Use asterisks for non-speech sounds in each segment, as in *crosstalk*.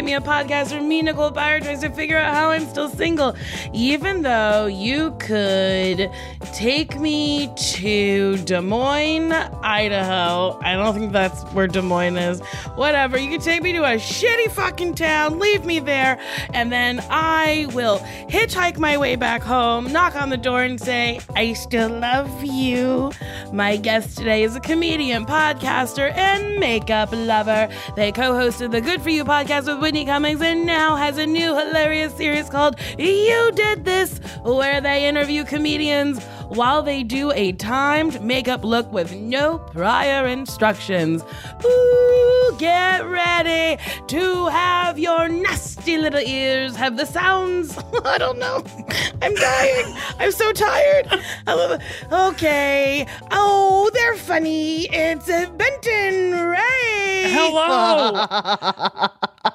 Date Me, a podcast where me, Nicole Byer, tries to figure out how I'm still single, even though you could take me to Des Moines, Idaho. I don't think that's where Des Moines is. Whatever. You can take me to a shitty fucking town, leave me there, and then I will hitchhike my way back home, knock on the door, and say, I still love you. My guest today is a comedian, podcaster, and makeup lover. They co hosted the Good For You podcast with Whitney Cummings and now has a new hilarious series called You Did This, where they interview comedians while they do a timed makeup look with no prior instructions. Ooh, get ready to have your nasty little ears have the sounds. *laughs* I don't know. *laughs* I'm dying. I'm so tired. I. Okay. Oh, they're funny. It's Benton Ray. Hello.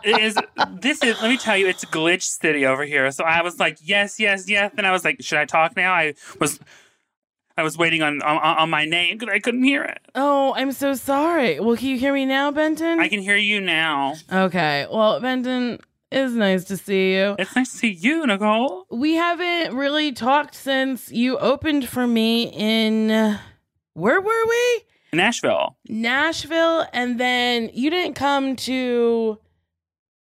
it *laughs* is this is let me tell you, it's glitch city over here. So I was like, yes, yes, yes. And I was like, should I talk now? I was I was waiting on on, on my name because I couldn't hear it. Oh, I'm so sorry. Well, can you hear me now, Benton? I can hear you now. Okay. Well, Benton, it's nice to see you. It's nice to see you, Nicole. We haven't really talked since you opened for me in where were we? Nashville. Nashville, and then you didn't come to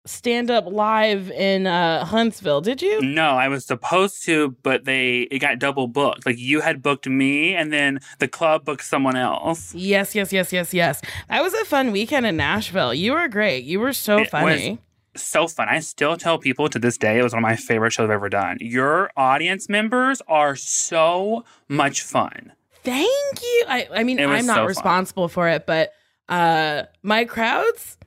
stand up live in uh, Huntsville, did you? No, I was supposed to, but they it got double booked. Like you had booked me, and then the club booked someone else. Yes, yes, yes, yes, yes. That was a fun weekend in Nashville. You were great. You were so It funny. So fun. I still tell people to this day it was one of my favorite shows I've ever done. Your audience members are so much fun. Thank you. I, I mean, I'm not so fun. responsible for it, but uh, my crowds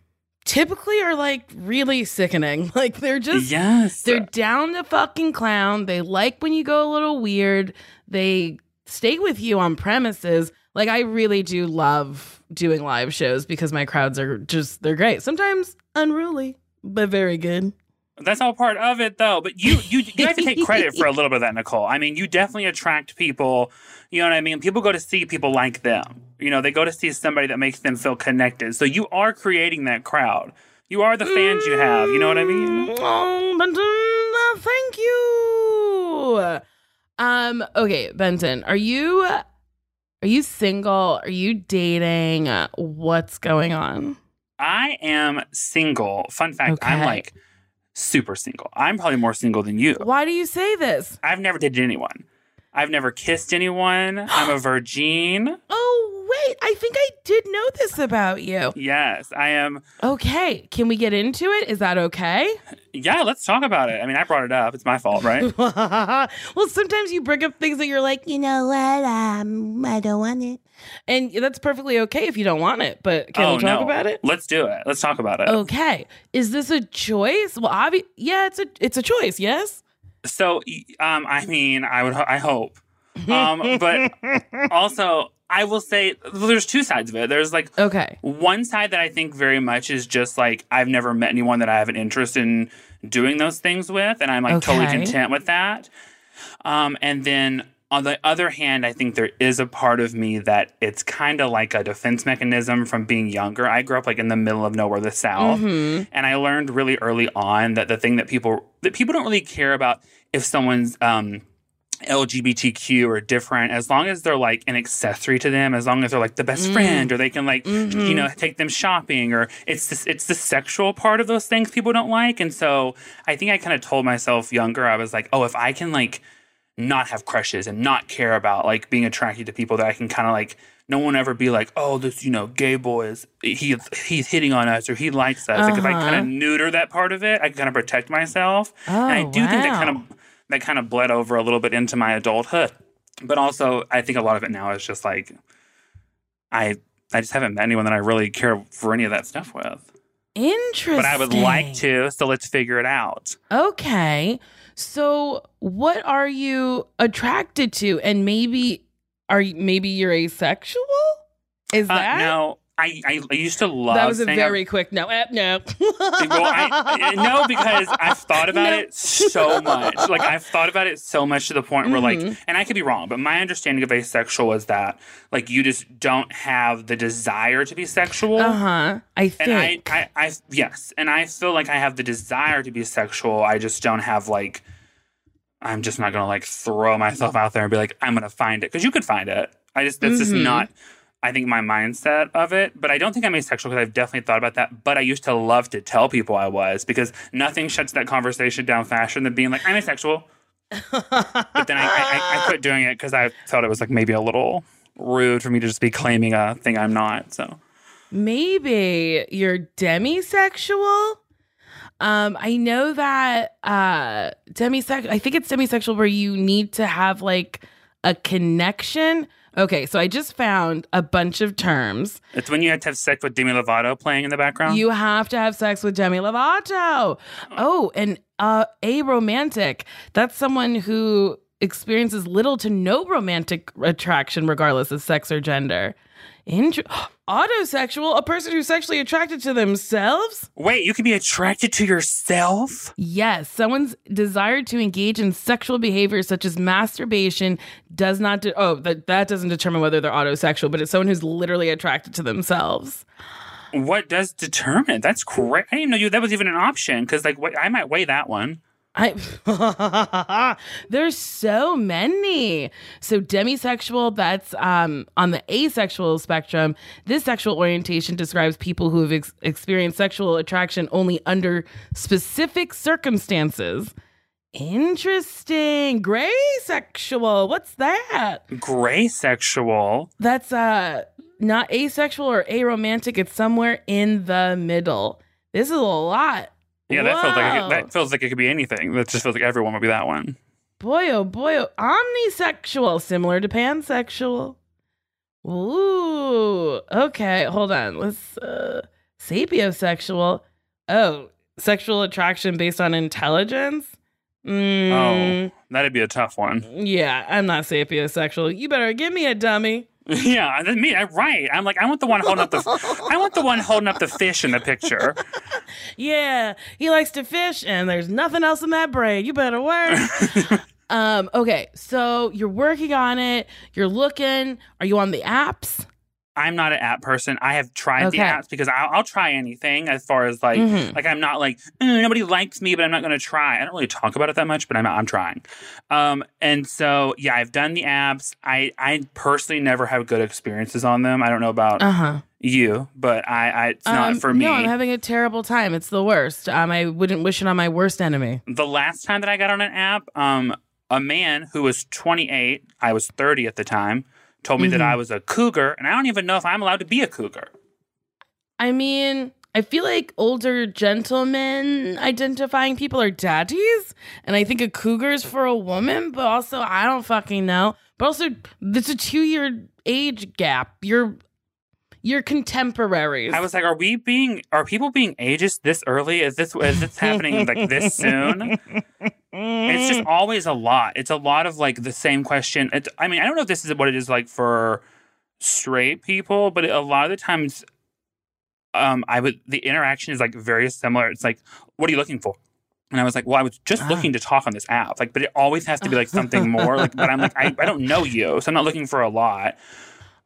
typically are like really sickening. *laughs* Like they're just yes. they're down to fucking clown. They like when you go a little weird. They stay with you on premises. Like I really do love doing live shows because my crowds are just they're great. Sometimes unruly, but very good. That's all part of it, though. But you, you, you have to take credit for a *laughs* little bit of that, Nicole. I mean, you definitely attract people. You know what I mean? People go to see people like them. You know, they go to see somebody that makes them feel connected. So you are creating that crowd. You are the fans you have. You know what I mean? Oh, Benton, thank you. Um, okay, Benton, are you are you single? Are you dating? What's going on? I am single. Fun fact: I'm like super single. I'm probably more single than you. Why do you say this? I've never dated anyone. I've never kissed anyone. I'm a virgin. Oh, wait. I think I did know this about you. Yes, I am. Okay. Can we get into it? Is that okay? Yeah, let's talk about it. I mean, I brought it up. It's my fault, right? *laughs* well, sometimes you bring up things that you're like, you know what? Um, I don't want it. And that's perfectly okay if you don't want it. But can oh, we talk no. about it? Let's do it. Let's talk about it. Okay. Is this a choice? Well, obvi- yeah, it's a it's a choice. Yes. So, um, I mean, I would, I hope, um, but *laughs* also, I will say there's two sides of it. There's like Okay. one side that I think very much is just like I've never met anyone that I have an interest in doing those things with, and I'm like totally content with that. Um, and then on the other hand, I think there is a part of me that it's kind of like a defense mechanism from being younger. I grew up like in the middle of nowhere, the South, Mm-hmm. and I learned really early on that the thing that people that people don't really care about if someone's um, LGBTQ or different, as long as they're like an accessory to them, as long as they're like the best friend, or they can like you know take them shopping, or it's this, it's the sexual part of those things people don't like. And so I think I kind of told myself younger, I was like, oh, if I can like not have crushes and not care about like being attracted to people that I can kind of like no one ever be like, oh, this you know gay boy is he he's hitting on us or he likes us. Like if I Uh-huh. kind of neuter that part of it, I can kind of protect myself. and I Oh, do think that kind of that kind of bled over a little bit into my adulthood. But also, I think a lot of it now is just like I I just haven't met anyone that I really care for any of that stuff with. Interesting. But I would like to, so let's figure it out. Okay. So, what are you attracted to? And maybe are you, maybe you're asexual? Is Uh, that no, I, I I used to love. That was a very quick no. Eh, no. Well, I, I- no, because I've thought about No. it so much. Like I've thought about it so much to the point where, Mhm. like, and I could be wrong, but my understanding of asexual is that, like, you just don't have the desire to be sexual. Uh huh. I think. And I, I, I, yes, and I feel like I have the desire to be sexual. I just don't have like, I'm just not gonna like throw myself out there and be like, I'm gonna find it because you could find it. I just that's just Mhm. not. I think my mindset of it, but I don't think I'm asexual because I've definitely thought about that. But I used to love to tell people I was because nothing shuts that conversation down faster than being like, I'm asexual. But then I, I, I, quit doing it because I felt it was like maybe a little rude for me to just be claiming a thing I'm not. So maybe you're demisexual. Um, I know that uh demisexual I think it's demisexual where you need to have like a connection. Okay, so I just found a bunch of terms. it's when you have to have sex with Demi Lovato playing in the background. You have to have sex with Demi Lovato. Oh, and uh aromantic. That's someone who experiences little to no romantic attraction regardless of sex or gender. Inter- *gasps* Autosexual, a person who's sexually attracted to themselves? Wait, you can be attracted to yourself? Yes, someone's desire to engage in sexual behavior such as masturbation does not de- oh that that doesn't determine whether they're autosexual, but it's someone who's literally attracted to themselves. What does determine? That's great. I didn't know you that was even an option because, like, I might weigh that one. I *laughs* there's so many. So demisexual, that's um on the asexual spectrum. This sexual orientation describes people who have ex- experienced sexual attraction only under specific circumstances. Interesting. Gray sexual. What's that? Gray sexual. That's uh not asexual or aromantic. It's somewhere in the middle. This is a lot. Yeah, that feels like Whoa. that feels like it could be anything. That just feels like everyone would be that one. Boy, oh boy, oh, omnisexual, similar to pansexual. Ooh, okay, hold on. Let's uh sapiosexual. Oh, sexual attraction based on intelligence? Mm, Oh, that'd be a tough one. yeah, I'm not sapiosexual. You better give me a dummy. *laughs* yeah, that's me. Right. I'm like, I want the one holding up the. I want the one holding up the fish in the picture. *laughs* Yeah, he likes to fish and there's nothing else in that brain. You better work. *laughs* um, okay, so you're working on it, you're looking. Are you on the apps? I'm not an app person. I have tried the apps because I'll, I'll try anything as far as like Mhm. like I'm not like "Mm, nobody likes me, but I'm not going to try. I don't really talk about it that much, but I'm I'm trying. Um, and so yeah, I've done the apps. I I personally never have good experiences on them. I don't know about Uh huh. you, but I, I it's not Um, for me. No, I'm having a terrible time. It's the worst. Um, I wouldn't wish it on my worst enemy. the last time that I got on an app, um, a man who was 28, I was 30 at the time, told me that Mhm. I was a cougar, and I don't even know if I'm allowed to be a cougar. I mean, I feel like older gentlemen identifying people are daddies, and I think a cougar's for a woman, but also I don't fucking know. But also, it's a two year age gap. You're you're contemporaries. I was like, are we being, are people being ageist this early? Is this, is this happening like this *laughs* soon? It's just always a lot. It's a lot of like the same question. It's, I mean, I don't know if this is what it is like for straight people, but a lot of the times, um, I would the interaction is like very similar. It's like, what are you looking for? And I was like, well, I was just Ah. looking to talk on this app. Like, but it always has to be like something more. Like, but I'm like, I, I don't know you, so I'm not looking for a lot.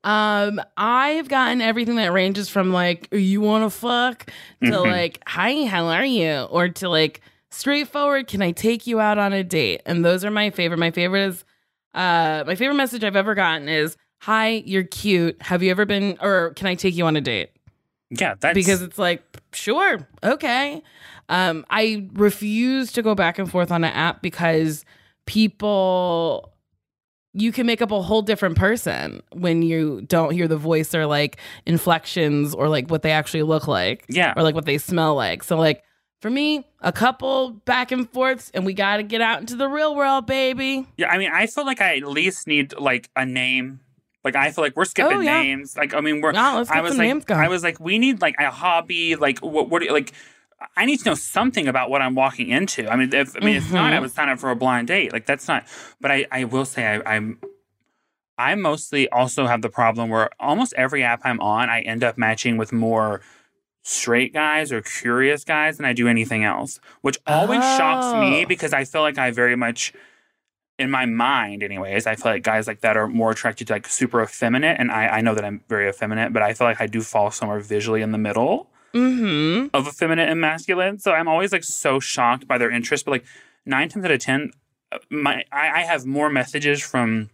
Um, I've gotten everything that ranges from like, you want to fuck to Mhm. like, hi, how are you? Or to like, straightforward, can I take you out on a date? And those are my favorite. My favorite is, uh, my favorite message I've ever gotten is, hi, you're cute. Have you ever been, or can I take you on a date? Yeah, that's because it's like sure okay um i refuse to go back and forth on an app because people you can make up a whole different person when you don't hear the voice or like inflections or like what they actually look like yeah. or like what they smell like so like for me a couple back and forths and we got to get out into the real world baby Yeah, I mean, I feel like I at least need like a name. Like I feel like we're skipping Oh, yeah. names. Like I mean, we're. Nah, let's I get was the like, names going. I was like, we need like a hobby. Like what? What? do you- Like I need to know something about what I'm walking into. I mean, if I mean, if not, I Mhm. would sign up for a blind date. Like that's not. But I, I will say, I, I'm. I mostly also have the problem where almost every app I'm on, I end up matching with more straight guys or curious guys than I do anything else, which always shocks me Oh. because I feel like I very much, in my mind, anyways, I feel like guys like that are more attracted to like super effeminate. And I, I know that I'm very effeminate, but I feel like I do fall somewhere visually in the middle mm-hmm of effeminate and masculine. So I'm always like so shocked by their interest. But like nine times out of 10, uh, my I, I have more messages from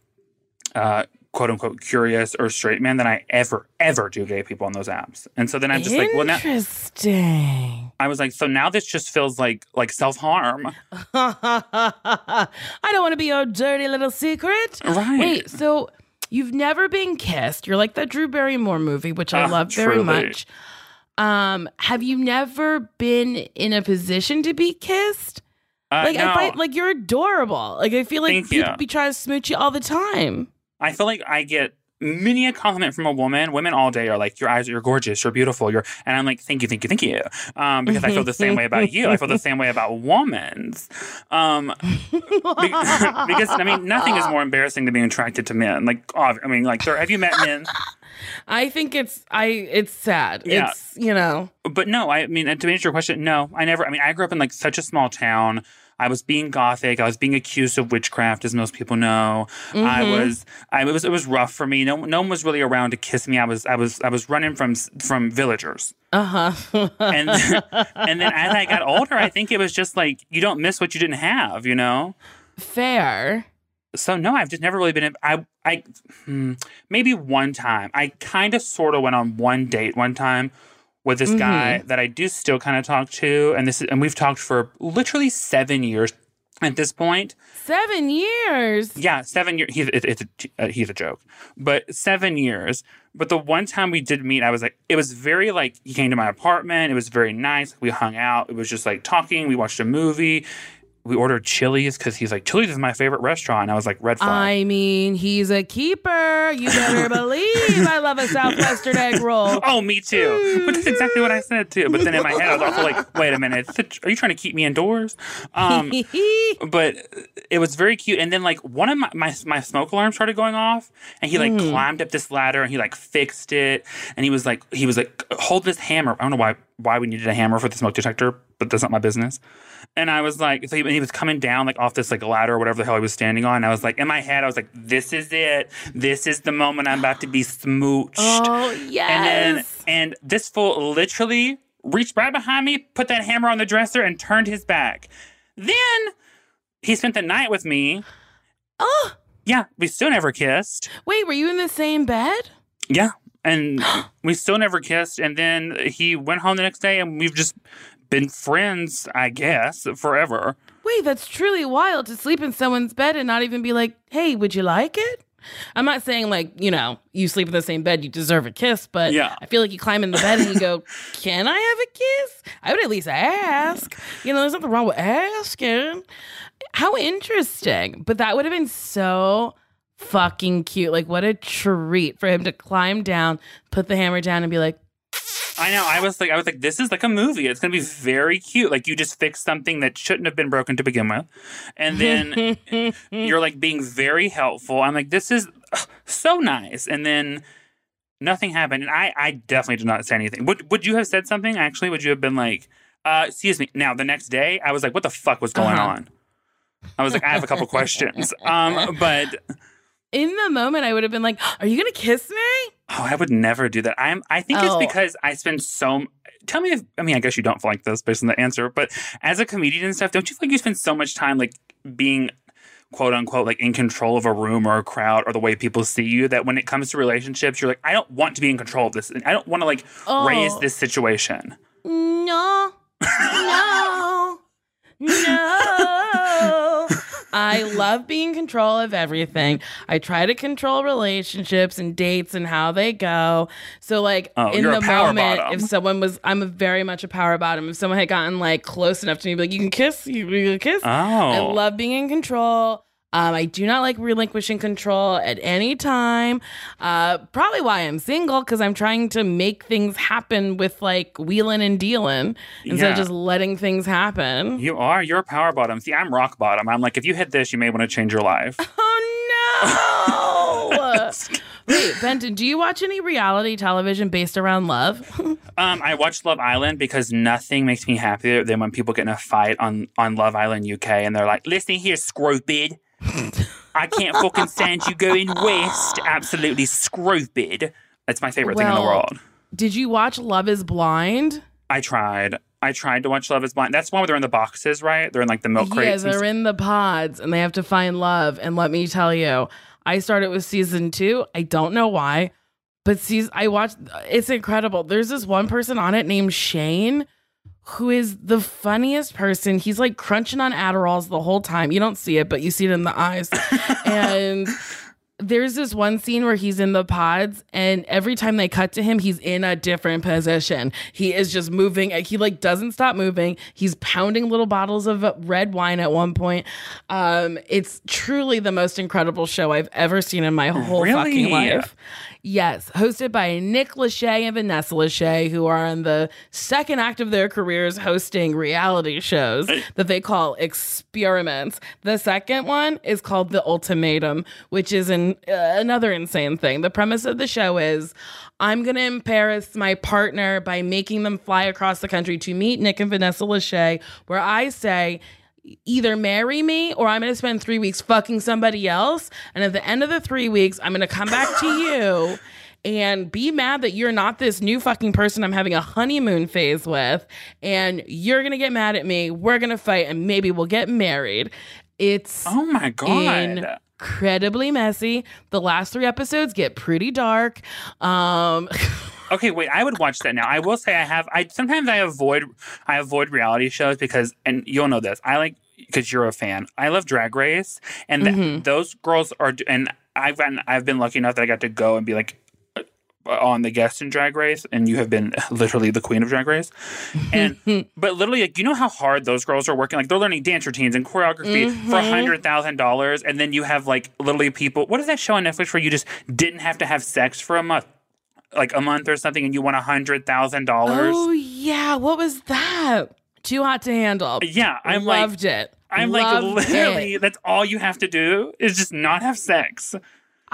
uh, quote unquote curious or straight men than I ever, ever do gay people on those apps. And so then I'm just like, well, now interesting I was like, so now this just feels like like self harm. *laughs* I don't want to be your dirty little secret. Right. Wait, so you've never been kissed. You're like that Drew Barrymore movie, which I Ah, love very truly. much. Um, have you never been in a position to be kissed? Uh, Like no, I find, like you're adorable. Like I feel like Thank people you. be trying to smooch you all the time. I feel like I get many a compliment from a woman. Women all day are like, "Your eyes, you're gorgeous, you're beautiful." You're, and I'm like, "Thank you, thank you, thank you," um, because I feel the same way about you. I feel the same way about women's, um, be- *laughs* because I mean, nothing is more embarrassing than being attracted to men. Like, ob- I mean, like, there, have you met men? *laughs* I think it's I it's sad. Yeah. It's you know. But no, I mean, to answer your question, no, I never. I mean, I grew up in like such a small town. I was being gothic. I was being accused of witchcraft, as most people know. I Mhm. was. I it was. It was rough for me. No, no one was really around to kiss me. I was. I was. I was running from from villagers. Uh-huh. And *laughs* and then as I got older, I think it was just like you don't miss what you didn't have. You know. Fair. So no, I've just never really been. I I hmm, maybe one time. I kind of sort of went on one date one time with this guy that I do still kind of talk to, and this is, and we've talked for literally seven years at this point. Seven years. Yeah, seven years. He's it, it's a, uh, he's a joke, but seven years. But the one time we did meet, I was like, it was very like he came to my apartment. It was very nice. We hung out. It was just like talking. We watched a movie. We ordered Chili's because he's like Chili's is my favorite restaurant. And I was like, red flag. I mean, he's a keeper. You better *laughs* believe I love a Southwestern egg roll. Oh, me too. But that's exactly what I said too. But then in my head, I was also like, *laughs* wait a minute, are you trying to keep me indoors? Um, *laughs* but it was very cute. And then like one of my, my my smoke alarm started going off, and he like climbed up this ladder and he like fixed it, and he was like he was like hold this hammer. I don't know why why we needed a hammer for the smoke detector, but that's not my business. And I was like, so he, he was coming down like off this like ladder or whatever the hell he was standing on. And I was like, in my head, I was like, this is it. This is the moment I'm about to be smooched. oh yes. And then and this fool literally reached right behind me, put that hammer on the dresser, and turned his back. Then he spent the night with me. oh Yeah, we still never kissed. wait, were you in the same bed? Yeah. and *gasps* we still never kissed. And then he went home the next day, and we've just been friends, I guess, forever. Wait, that's truly wild to sleep in someone's bed and not even be like, hey, would you like it? I'm not saying like, you know, you sleep in the same bed, you deserve a kiss, but Yeah. I feel like you climb in the bed and you go, *laughs* Can I have a kiss? I would at least ask. You know, there's nothing wrong with asking. How interesting. But that would have been so fucking cute. Like, what a treat for him to climb down, put the hammer down, and be like, I know. I was like, I was like, this is like a movie. It's gonna be very cute. Like you just fix something that shouldn't have been broken to begin with, and then *laughs* you're like being very helpful. I'm like, this is so nice, and then nothing happened. And I, I definitely did not say anything. Would Would you have said something? Actually, would you have been like, uh, excuse me? Now the next day, I was like, what the fuck was going Uh-huh. on? I was like, I have a couple questions. *laughs* Um, but In the moment, I would have been like, *gasps* Are you gonna kiss me? Oh, I would never do that. I'm. I think Oh. it's because I spend so. Tell me if. I mean, I guess you don't feel like this based on the answer, but as a comedian and stuff, don't you feel like you spend so much time like being quote unquote like in control of a room or a crowd or the way people see you that when it comes to relationships, you're like, I don't want to be in control of this. and I don't want to like Oh. raise this situation. No, *laughs* no, no. I love being in control of everything. I try to control relationships and dates and how they go. So, like Oh, in the moment, bottom. if someone was, I'm a very much a power bottom. If someone had gotten like close enough to me, be like you can kiss, you, you can kiss. Oh, I love being in control. Um, I do not like relinquishing control at any time. Uh, probably why I'm single because I'm trying to make things happen with like wheeling and dealing instead Yeah. of just letting things happen. you are. You're a power bottom. See, I'm rock bottom. I'm like, if you hit this, you may want to change your life. *laughs* Oh no! *laughs* Wait, Benton, do you watch any reality television based around love? *laughs* Um, I watch Love Island because nothing makes me happier than when people get in a fight on, on Love Island UK and they're like, listen here, screwbid. I can't fucking stand you going west. Absolutely screwbid. That's my favorite thing in the world. Did you watch Love Is Blind? I tried. I tried to watch Love is Blind. That's one where they're in the boxes, right? They're in like the milk crates. and they're in the pods and they have to find love. And let me tell you, I started with season two. I don't know why, but season I watched. It's incredible. There's this one person on it named Shane, who is the funniest person. He's like crunching on Adderalls the whole time. You don't see it, but you see it in the eyes. *laughs* and there's this one scene where he's in the pods and every time they cut to him he's in a different position he is just moving he like doesn't stop moving he's pounding little bottles of red wine at one point um it's truly the most incredible show i've ever seen in my whole fucking life Yes, hosted by Nick Lachey and Vanessa Lachey, who are in the second act of their careers hosting reality shows that they call experiments. The second one is called The Ultimatum, which is an, uh, another insane thing. The premise of the show is I'm going to embarrass my partner by making them fly across the country to meet Nick and Vanessa Lachey, where I say, either marry me or I'm going to spend three weeks fucking somebody else. And at the end of the three weeks, I'm going to come back to you and be mad that you're not this new fucking person I'm having a honeymoon phase with. And you're going to get mad at me. We're going to fight and maybe we'll get married. It's Oh my God. incredibly messy. The last three episodes get pretty dark. Um, *laughs* Okay, wait. I would watch that now. I will say I have. I sometimes I avoid. I avoid reality shows because, and you'll know this. I like because you're a fan. I love Drag Race, and th- Mm-hmm. those girls are. And I've gotten. I've been lucky enough that I got to go and be like uh, on the guest in Drag Race, and you have been *laughs* literally the queen of Drag Race. And *laughs* but literally, like you know how hard those girls are working. Like they're learning dance routines and choreography for a Mm-hmm. hundred thousand dollars, and then you have like literally people. What is that show on Netflix where you just didn't have to have sex for a month? Like a month or something and you won a hundred thousand dollars. oh, yeah. What was that? Too hot to handle. Yeah, like Loved it. I'm Loved like literally it. that's all you have to do is just not have sex.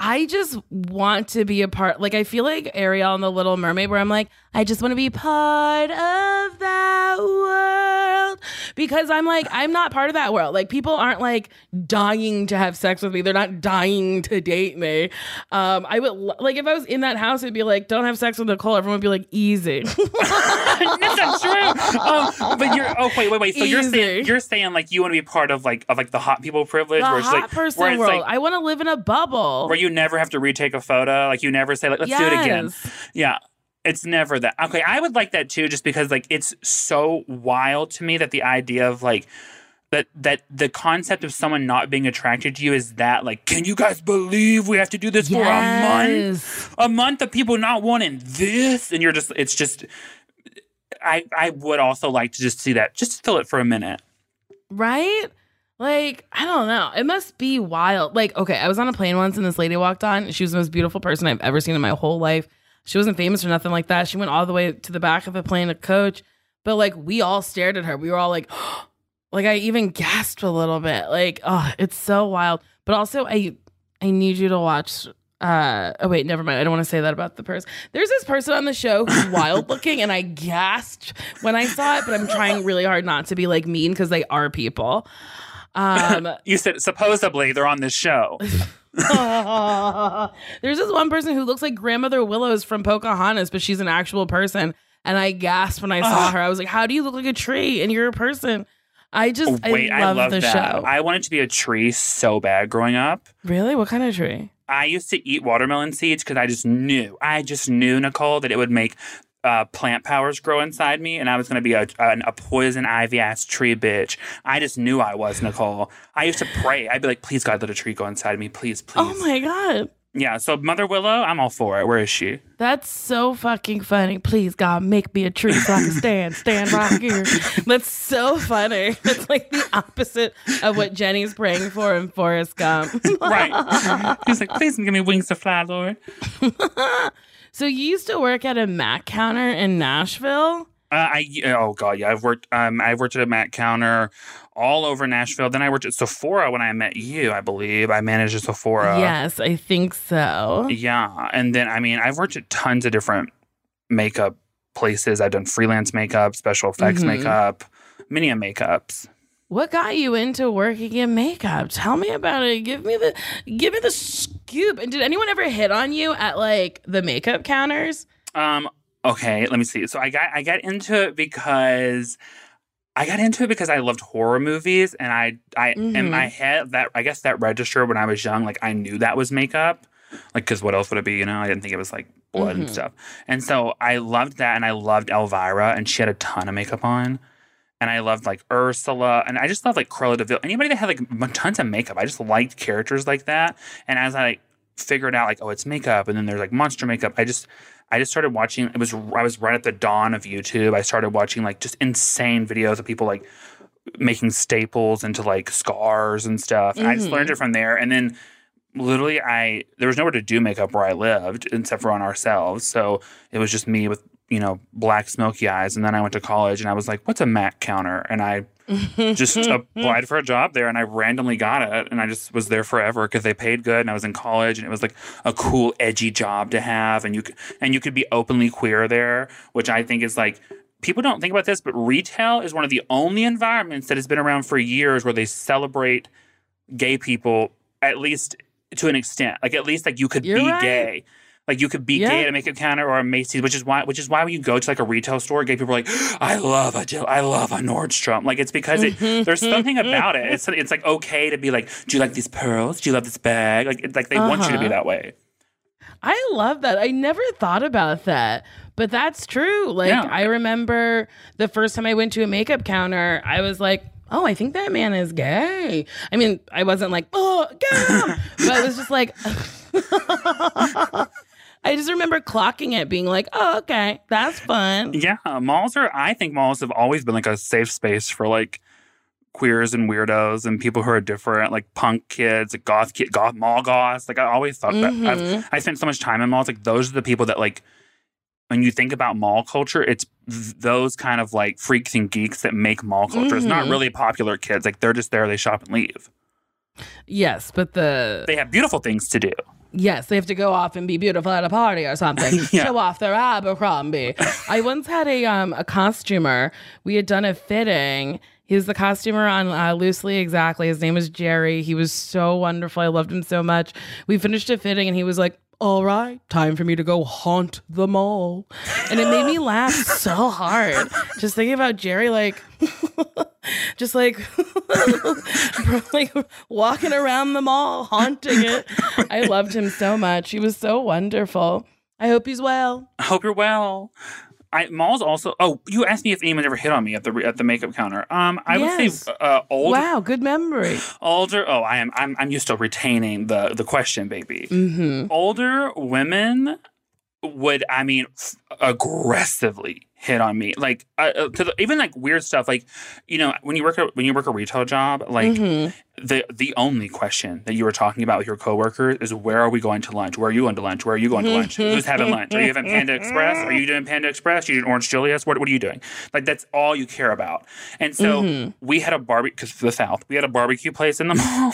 I just want to be a part. Like I feel like Ariel and the Little Mermaid, where I'm like, I just want to be part of that world because I'm like, I'm not part of that world. Like, people aren't like dying to have sex with me. They're not dying to date me. Um, I would like if I was in that house, it'd be like, don't have sex with Nicole. Everyone would be like, easy. *laughs* *laughs* That's not true. Um, but you're oh wait wait wait. So you're saying you're saying like you want to be part of like of like the hot people privilege, the where it's hot like person where it's world. like I want to live in a bubble. where you never have to retake a photo. Like you never say like let's do it again. Yeah. It's never that. Okay, I would like that too, just because like it's so wild to me that the idea of like that that the concept of someone not being attracted to you is that like, can you guys believe we have to do this for a month? A month of people not wanting this, and you're just it's just. I I would also like to just see that, just feel it for a minute. Right? Like, I don't know. It must be wild. Like, okay, I was on a plane once and this lady walked on. She was the most beautiful person I've ever seen in my whole life. She wasn't famous or nothing like that. She went all the way to the back of the plane to coach. But like we all stared at her. We were all like, *gasps* like I even gasped a little bit. Like, oh, it's so wild. But also I I need you to watch uh oh wait, never mind. I don't want to say that about the person. There's this person on the show who's *laughs* wild looking and I gasped when I saw it, but I'm trying really hard not to be like mean because they are people. *laughs* Um You said supposedly they're on this show. *laughs* *laughs* there's this one person who looks like grandmother Willows from Pocahontas, but she's an actual person. And I gasped when I saw Ugh. her. I was like, "How do you look like a tree and you're a person?" I just Wait, I I love, love the that. show. I wanted to be a tree so bad growing up. really? What kind of tree? I used to eat watermelon seeds because I just knew, I just knew, Nicole, that it would make uh, plant powers grow inside me, and I was going to be a, a, a poison ivy ass tree bitch. I just knew I was, Nicole. I used to pray. I'd be like, please, God, let a tree go inside of me. Please, please. Oh my god. Yeah, so Mother Willow, I'm all for it. Where is she? That's so fucking funny. Please, God, make me a tree so I can stand, stand right *laughs* here. That's so funny. *laughs* It's like the opposite of what Jenny's praying for in Forrest Gump. *laughs* Right. He's like, please give me wings to fly, Lord. So you used to work at a Mac counter in Nashville? Uh, I oh god yeah I've worked um I've worked at a Mac counter all over Nashville. Then I worked at Sephora when I met you. I believe I managed a Sephora. yes, I think so. Yeah, and then I mean I've worked at tons of different makeup places. I've done freelance makeup, special effects Mhm. makeup, many of makeups. What got you into working in makeup? Tell me about it. Give me the give me the scoop. And did anyone ever hit on you at like the makeup counters? Um. Okay. Let me see. So I got I got into it because I got into it because I loved horror movies, and I I in Mhm. my head that I guess that registered when I was young. Like I knew that was makeup. Like, because what else would it be? You know, I didn't think it was like blood and Mhm. stuff. And so I loved that, and I loved Elvira, and she had a ton of makeup on. And I loved like Ursula, and I just loved like Cruella de Vil. Anybody that had like tons of makeup, I just liked characters like that. And as I like, figured out like, oh, it's makeup, and then there's like monster makeup, I just I just started watching. It was I was right at the dawn of YouTube. I started watching like just insane videos of people like making staples into like scars and stuff. And I just learned mm-hmm. it from there. And then literally, I there was nowhere to do makeup where I lived except for on ourselves. So it was just me with you know black smoky eyes. And then I went to college and I was like, "What's a Mac counter?" And I just *laughs* applied for a job there and I randomly got it and I just was there forever because they paid good and I was in college and it was like a cool edgy job to have and you could and you could be openly queer there which I think is like people don't think about this but retail is one of the only environments that has been around for years where they celebrate gay people at least to an extent like at least like you could You're be right. gay like you could be Yeah. gay at a makeup counter or a Macy's, which is why which is why when you go to like a retail store, gay people are like, *gasps* I love a Jill- I love a Nordstrom. Like it's because it, there's something about it. It's it's like okay to be like, do you like these pearls? Do you love this bag? Like it's like they want you to be Uh-huh. that way. I love that. I never thought about that, but that's true. Like, Yeah. I remember the first time I went to a makeup counter, I was like, oh, I think that man is gay. I mean, I wasn't like, oh, gay, *laughs* but I was just like, *laughs* *laughs* I just remember clocking it, being like, oh, okay, that's fun. Yeah, malls are. I think malls have always been like a safe space for like queers and weirdos and people who are different, like punk kids, like goth kid, goth mall goths. Like I always thought that. Mhm. I've, I spent so much time in malls. Like those are the people that like. When you think about mall culture, it's th- those kind of like freaks and geeks that make mall culture. It's not Mhm. really popular kids. Like they're just there, they shop and leave. Yes, but the They have beautiful things to do. Yes, they have to go off and be beautiful at a party or something. *laughs* Yeah. Show off their Abercrombie. *laughs* I once had a um a costumer. We had done a fitting. He was the costumer on uh, Loosely Exactly. His name was Jerry. He was so wonderful. I loved him so much. We finished a fitting and he was like, all right, time for me to go haunt the mall. And it made me laugh so hard. Just thinking about Jerry, like, *laughs* just like, *laughs* like walking around the mall, haunting it. I loved him so much. He was so wonderful. I hope he's well. I hope you're well. I malls also. Oh, you asked me if anyone ever hit on me at the at the makeup counter. Um, I would say uh, older, Wow, good memory. *gasps* older. Oh, I am. I'm. I'm used to retaining the the question, baby. Mm-hmm. Older women would, I mean, f- aggressively hit on me, like uh, to the, even like weird stuff. Like, you know, when you work a, when you work a retail job, like Mm-hmm. the the only question that you were talking about with your coworkers is where are we going to lunch? Where are you going to lunch? Where are you going to lunch? Who's having lunch? Are you having Panda Express? Are you doing Panda Express? Are you doing Orange Julius? What, what are you doing? Like that's all you care about. And so we had a barbecue because the South. We had a barbecue place in the *laughs* mall,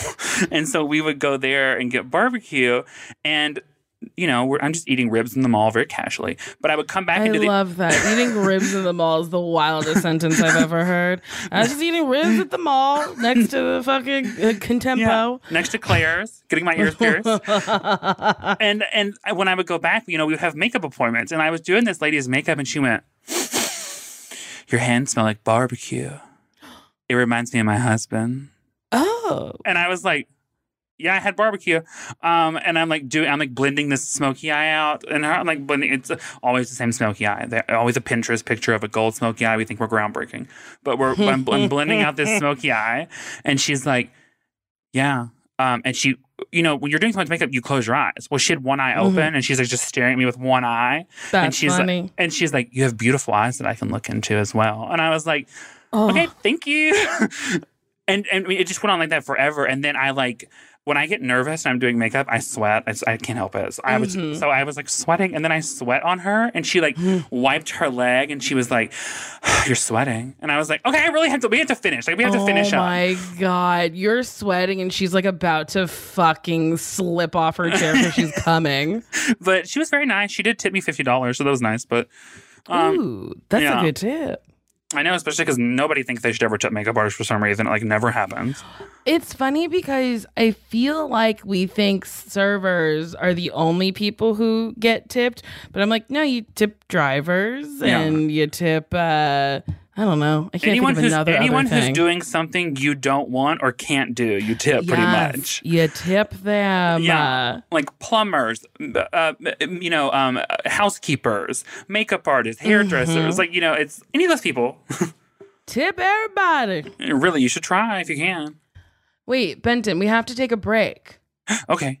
and so we would go there and get barbecue and. You know, we're, I'm just eating ribs in the mall very casually, but I would come back I into the I love that. Eating ribs in the mall is the wildest sentence I've ever heard. I was just eating ribs at the mall next to the fucking uh, Contempo. next to Claire's, getting my ears pierced. *laughs* and and when I would go back, you know, we would have makeup appointments, and I was doing this lady's makeup, and she went, *gasps* "Your hands smell like barbecue. It reminds me of my husband." Oh. And I was like, "Yeah, I had barbecue." Um, and I'm like doing, I'm like blending this smoky eye out, and I'm like blending. It's always the same smoky eye. They're always a Pinterest picture of a gold smoky eye. We think we're groundbreaking, but we're *laughs* I'm, I'm blending out this smoky eye, and she's like, "Yeah." Um, and she, you know, when you're doing someone's makeup, you close your eyes. Well, she had one eye open, and she's like just staring at me with one eye, and That's she's funny. like, and she's like, "You have beautiful eyes that I can look into as well." And I was like, Oh. okay, thank you. *laughs* and and it just went on like that forever. And then I like when I get nervous and I'm doing makeup, I sweat. I, I can't help it. So I was Mm-hmm. so I was like sweating, and then I sweat on her, and she like wiped her leg, and she was like, "You're sweating," and I was like, "Okay, I really have to. We have to finish. Like we have to finish oh up." my god, you're sweating and she's like about to fucking slip off her chair because she's coming. *laughs* But she was very nice. She did tip me fifty dollars, so that was nice. But um, Ooh, that's yeah. a good tip. I know, especially because nobody thinks they should ever tip makeup artists for some reason. It like never happens. It's funny because I feel like we think servers are the only people who get tipped, but I'm like, no, you tip drivers Yeah. and you tip. uh I don't know. I can't anyone think of who's another anyone other who's doing something you don't want or can't do, you tip pretty much. You tip them. Yeah, like plumbers, uh, you know, um, housekeepers, makeup artists, hairdressers. Mm-hmm. Like you know, it's any of those people. *laughs* tip everybody. really, you should try if you can. Wait, Benton, we have to take a break. *gasps* Okay.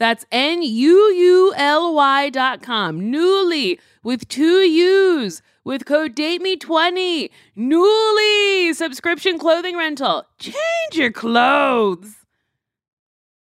that's n-u-u-l-y dot com. Nuuly with two u's. With code dateme20 nuuly subscription clothing rental. Change your clothes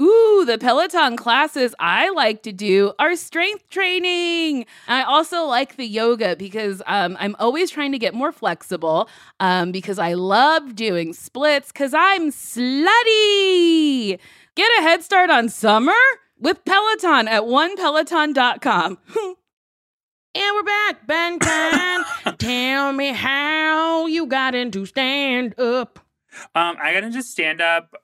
Ooh, the Peloton classes I like to do are strength training. I also like the yoga because um, I'm always trying to get more flexible um, because I love doing splits because I'm slutty. Get a head start on summer with Peloton at onepeloton.com. *laughs* And we're back. Benton, *laughs* tell me how you got into stand up. Um, I got into stand up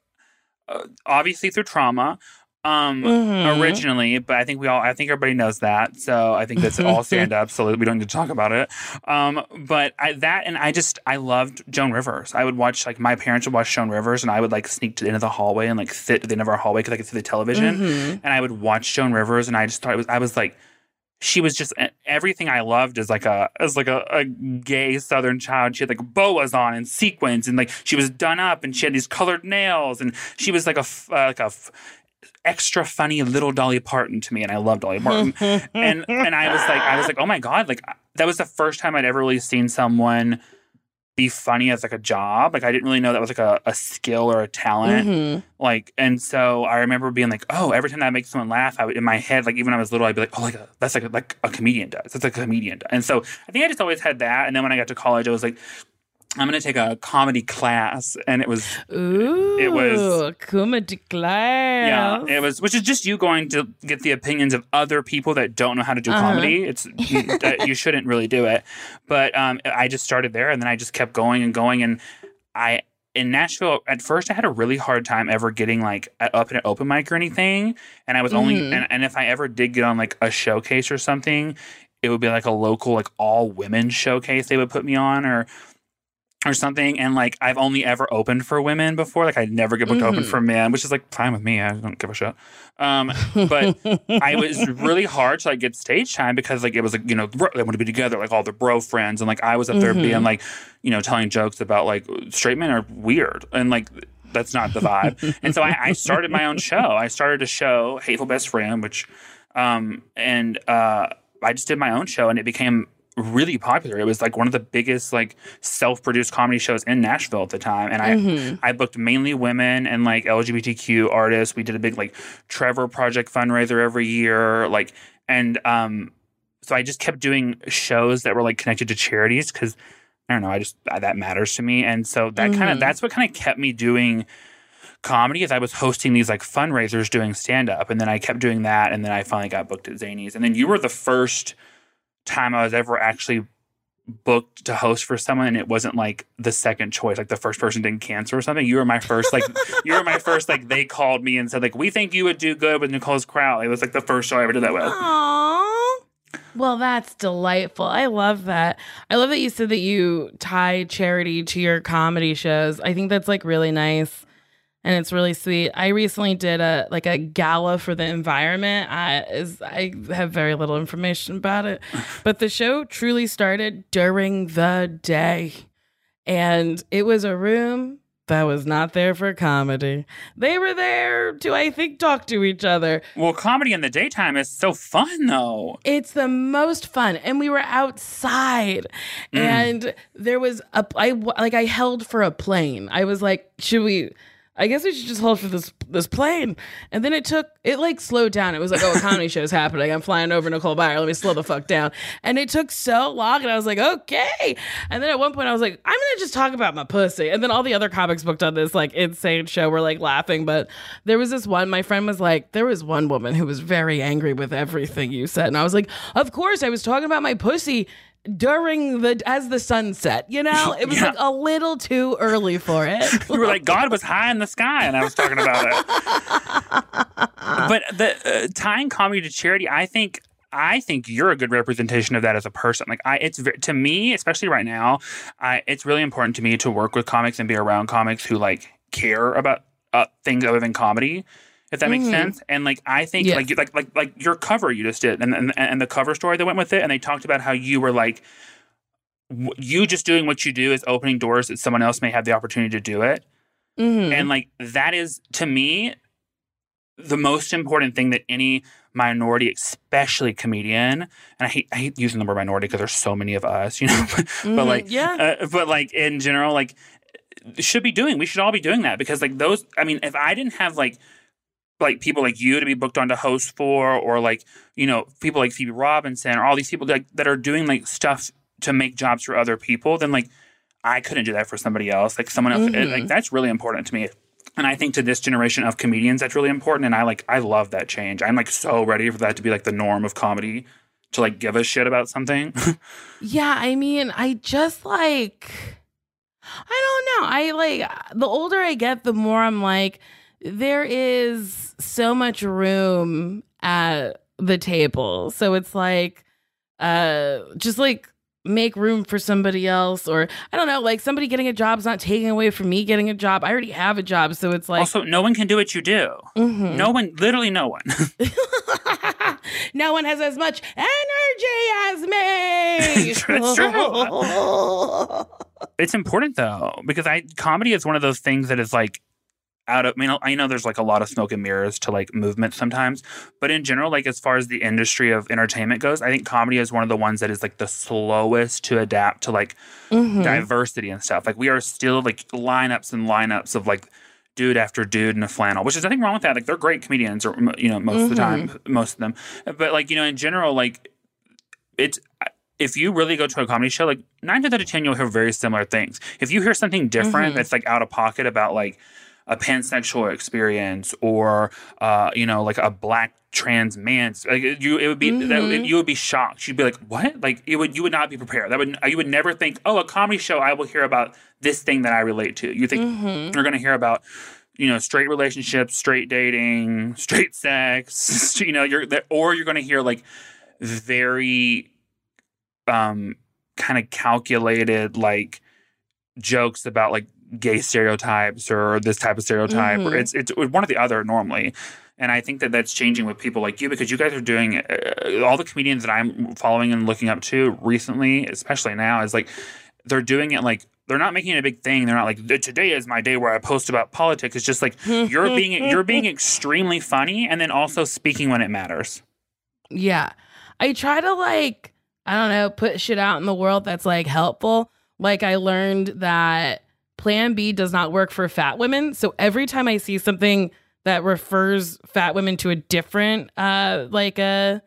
uh, obviously through trauma um Mhm. originally but i think we all i think everybody knows that so i think that's all *laughs* stand up so we don't need to talk about it um but i that and i just i loved joan rivers i would watch like my parents would watch joan rivers and i would like sneak to the end of the hallway and like sit at the end of our hallway because i could see the television Mhm. and i would watch joan rivers and i just thought it was i was like she was just everything I loved as like a as like a, a gay Southern child. She had like boas on and sequins, and like she was done up, and she had these colored nails, and she was like a f- uh, like a f- extra funny little Dolly Parton to me, and I love Dolly Parton. *laughs* and and I was like I was like oh my god, like that was the first time I'd ever really seen someone be funny as like a job. Like I didn't really know that was like a, a skill or a talent Mhm. like and so i remember being like oh every time i make someone laugh i would in my head like even when i was little i'd be like oh like a, that's like a, like a comedian does that's like a comedian does. and so i think i just always had that and then when i got to college i was like i'm going to take a comedy class and it was Ooh, It was- comedy class. yeah it was which is just you going to get the opinions of other people that don't know how to do Uh-huh. comedy it's you shouldn't really do it but um i just started there and then i just kept going and going and i in Nashville, at first, I had a really hard time ever getting like up in an open mic or anything. And I was only, Mhm. and, and if I ever did get on like a showcase or something, it would be like a local, like all women showcase they would put me on or, or something. And like, I've only ever opened for women before. Like, I'd never get booked to open Mhm. for men, which is like fine with me. I don't give a shit. Um, but I *laughs* was really hard to like get stage time because like it was like you know they want to be together like all the bro friends and like I was up there Mhm. being like you know telling jokes about like straight men are weird and like that's not the vibe and so I, I started my own show I started a show Hateful Best Friend which um and uh I just did my own show and it became really popular it was like one of the biggest like self-produced comedy shows in Nashville at the time and I Mhm. I booked mainly women and like LGBTQ artists. We did a big like Trevor Project fundraiser every year, like and um so I just kept doing shows that were like connected to charities because I don't know, I just that matters to me, and so that kind Mhm. of that's what kind of kept me doing comedy. Is I was hosting these like fundraisers doing stand up, and then I kept doing that, and then I finally got booked at Zanies, and then you were the first time I was ever actually booked to host for someone and it wasn't like the second choice like the first person didn't cancel or something you were my first like you were my first like they called me and said like we think you would do good with nicole's crowd it was like the first show i ever did that with Aww. Well, that's delightful. I love that. I love that you said that you tie charity to your comedy shows. I think that's like really nice and it's really sweet. I recently did a like a gala for the environment. I is I have very little information about it, *laughs* but the show truly started during the day. And it was a room that was not there for comedy. They were there to I think talk to each other. well comedy in the daytime is so fun though It's the most fun, and we were outside, Mm. and there was a I like I held for a plane. I was like, should we? I guess we should just hold for this this plane, and then it took it like slowed down. It was like, oh, a comedy show's happening. I'm flying over Nicole Byer. Let me slow the fuck down. And it took so long, and I was like, okay. And then at one point, I was like, I'm gonna just talk about my pussy. And then all the other comics booked on this like insane show were like laughing, but there was this one. My friend was like, there was one woman who was very angry with everything you said, and I was like, of course, I was talking about my pussy during the as the sun set you know *laughs* it was Yeah. like a little too early for it *laughs* you were like God was high in the sky, and I was talking about it. *laughs* but the uh, tying comedy to charity, I think. I think you're a good representation of that as a person. Like I, it's to me, especially right now, I, it's really important to me to work with comics and be around comics who like care about uh, things other than comedy. If that makes sense, and like I think Yes. like you- like like like your cover you just did, and, and and the cover story that went with it, and they talked about how you were like w- you just doing what you do is opening doors that someone else may have the opportunity to do it. Mhm. And like that is to me the most important thing that any minority, especially comedian, and I hate I hate using the word minority because there's so many of us, *laughs* you know, but Mhm. like yeah uh, but like in general, like should be doing. We should all be doing that because like those. I mean, if I didn't have like like people like you to be booked on to host for, or like you know people like Phoebe Robinson, or all these people like that are doing like stuff to make jobs for other people, then like I couldn't do that for somebody else. Like someone else, Mhm. like that's really important to me. And I think to this generation of comedians, that's really important. And I like, I love that change. I'm like so ready for that to be like the norm of comedy to like give a shit about something. *laughs* Yeah, I mean, I just like I don't know. I like the older I get, the more I'm like there is so much room at the table. So it's like uh just like make room for somebody else or I don't know, like somebody getting a job is not taking away from me getting a job. I already have a job, so it's like also, no one can do what you do. Mhm. No one, literally no one. *laughs* *laughs* no one has as much energy as me. *laughs* It's true. it's important though because I comedy is one of those things that is like out of I mean I know there's like a lot of smoke and mirrors to like movement sometimes but in general like as far as the industry of entertainment goes I think comedy is one of the ones that is like the slowest to adapt to like Mhm. diversity and stuff like we are still like lineups and lineups of like dude after dude in a flannel which is nothing wrong with that like they're great comedians or you know most of the time most of them but like you know in general like it's if you really go to a comedy show, like nine times out of ten, you'll hear very similar things. If you hear something different Mhm. that's like out of pocket about like a pansexual experience or uh, you know like a black trans man, like you, it would be that Mhm. would, you would be shocked. You'd be like, what? Like it would you would not be prepared. That would you would never think, oh, a comedy show. I will hear about this thing that I relate to. You think Mhm. you're going to hear about you know straight relationships straight dating straight sex *laughs* you know you're or you're going to hear like very um kind of calculated like jokes about like gay stereotypes or this type of stereotype or Mhm. it's it's one or the other normally and I think that that's changing with people like you because you guys are doing uh, all the comedians that I'm following and looking up to recently, especially now, is like they're doing it like they're not making it a big thing. They're not like today is my day where I post about politics. It's just like you're being you're being *laughs* extremely funny and then also speaking when it matters. Yeah. I try to like, I don't know, put shit out in the world that's like helpful. Like I learned that plan B does not work for fat women. So every time I see something that refers fat women to a different uh like a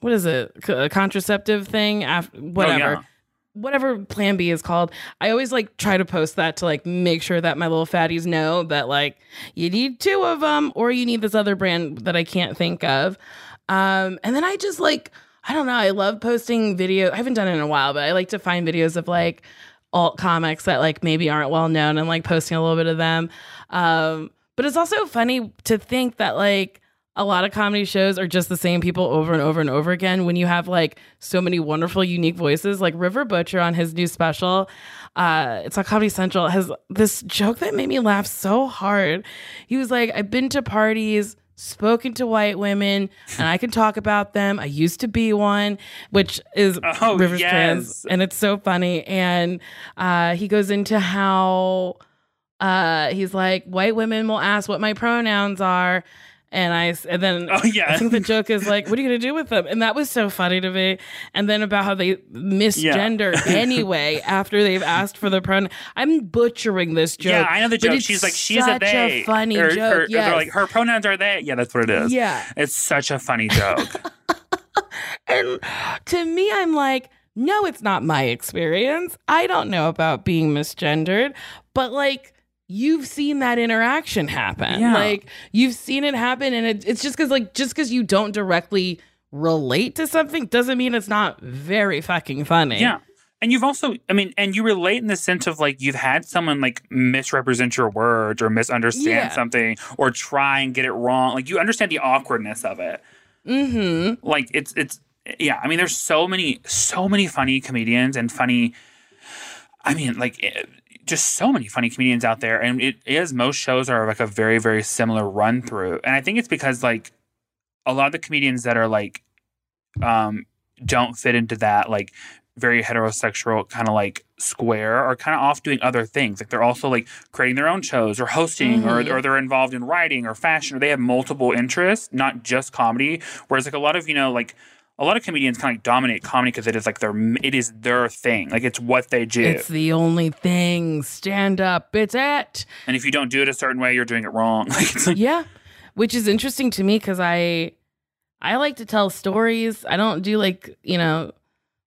what is it? A contraceptive thing after whatever. Oh, yeah. Whatever plan B is called, I always like try to post that to like make sure that my little fatties know that like you need two of them or you need this other brand that I can't think of. Um, and then I just like, I don't know, I love posting video. I haven't done it in a while, but I like to find videos of like alt comics that like maybe aren't well known and like posting a little bit of them. Um, but it's also funny to think that like a lot of comedy shows are just the same people over and over and over again when you have like so many wonderful unique voices like river butcher on his new special uh it's on comedy central has this joke that made me laugh so hard he was like i've been to parties spoken to white women and i can talk about them. I used to be one which is *laughs* Oh, rivers yes. trans and it's so funny. And uh he goes into how uh he's like white women will ask what my pronouns are And I and then Oh, yeah. I think the joke is like, what are you gonna do with them? And that was so funny to me. And then about how they misgender *laughs* anyway after they've asked for the pronoun. I'm butchering this joke. Yeah, I know the joke. She's like, she's a such they. funny or, joke. Or, or yes. they're like, her pronouns are they. Yeah, that's what it is. Yeah. It's such a funny joke. *laughs* And to me, I'm like, no, it's not my experience. I don't know about being misgendered, but like, you've seen that interaction happen. Yeah. Like, you've seen it happen. And it, it's just because, like, just because you don't directly relate to something doesn't mean it's not very fucking funny. yeah. And you've also, I mean, and you relate in the sense of like you've had someone like misrepresent your words or misunderstand Yeah. something or try and get it wrong. Like you understand the awkwardness of it. Mm-hmm. like it's it's yeah i mean there's so many so many funny comedians and funny i mean like eh, just so many funny comedians out there and it is most shows are like a very very similar run through and i think it's because like a lot of the comedians that are like um don't fit into that like very heterosexual kind of like square are kind of off doing other things like they're also like creating their own shows or hosting Mhm. or, or they're involved in writing or fashion or they have multiple interests not just comedy whereas like a lot of you know like a lot of comedians kind of like dominate comedy because it is like their it is their thing like it's what they do It's the only thing. Stand up. It's it. and if you don't do it a certain way you're doing it wrong *laughs* like it's like yeah which is interesting to me because i i like to tell stories i don't do like you know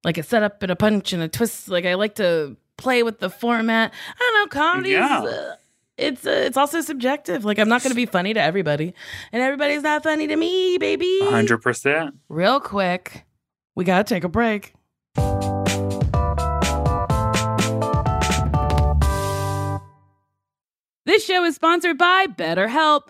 like a setup and a punch and a twist like i like to play with the format i don't know comedy Yeah. uh, it's uh, it's also subjective. Like i'm not going to be funny to everybody. And everybody's not funny to me baby. 100% real quick. We gotta take a break. This show is sponsored by BetterHelp.